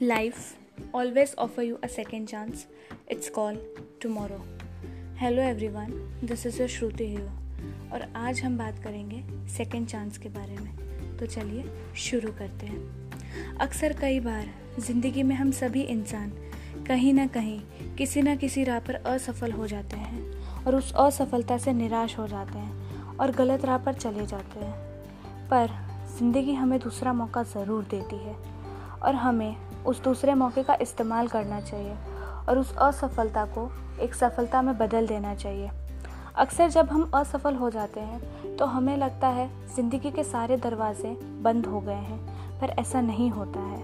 Life always offer you a second chance. It's called tomorrow. Hello everyone this is your Shruti हियो और आज हम बात करेंगे सेकेंड चांस के बारे में तो चलिए शुरू करते हैं अक्सर कई बार ज़िंदगी में हम सभी इंसान कहीं ना कहीं किसी ना किसी राह पर असफल हो जाते हैं और उस असफलता से निराश हो जाते हैं और गलत राह पर चले जाते हैं पर ज़िंदगी हमें दूसरा मौका ज़रूर देती है और हमें उस दूसरे मौके का इस्तेमाल करना चाहिए और उस असफलता को एक सफलता में बदल देना चाहिए। अक्सर जब हम असफल हो जाते हैं तो हमें लगता है ज़िंदगी के सारे दरवाजे बंद हो गए हैं, पर ऐसा नहीं होता है।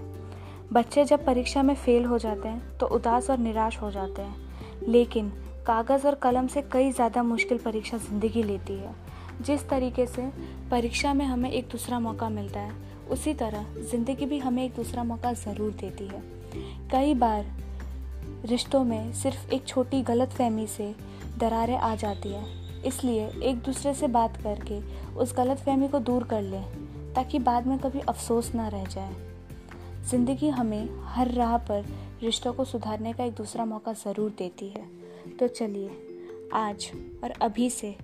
बच्चे जब परीक्षा में फेल हो जाते हैं तो उदास और निराश हो जाते हैं। लेकिन कागज़ और कलम से कई ज़्यादा मुश्किल परीक्षा ज़िंदगी लेती है। जिस तरीके से परीक्षा में हमें एक दूसरा मौका मिलता है उसी तरह ज़िंदगी भी हमें एक दूसरा मौका ज़रूर देती है। कई बार रिश्तों में सिर्फ़ एक छोटी गलत फहमी से दरारें आ जाती हैं। इसलिए एक दूसरे से बात करके उस गलत फहमी को दूर कर लें, ताकि बाद में कभी अफसोस ना रह जाए। ज़िंदगी हमें हर राह पर रिश्तों को सुधारने का एक दूसरा मौका ज़रूर देती है। तो चलिए, आज और अभी से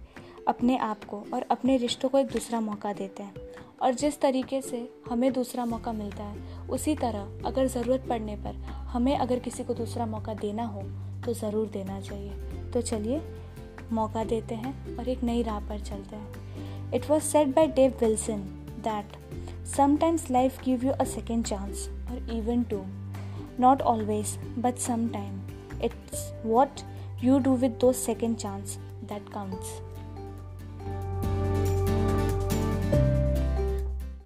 अपने आप को और अपने रिश्तों को एक दूसरा मौका देते हैं। और जिस तरीके से हमें दूसरा मौका मिलता है, उसी तरह अगर ज़रूरत पड़ने पर हमें अगर किसी को दूसरा मौका देना हो तो ज़रूर देना चाहिए। तो चलिए, मौका देते हैं और एक नई राह पर चलते हैं। It was said by Dave Wilson that sometimes life give you a second chance और even two not always but some time it's what you do with those second chance that counts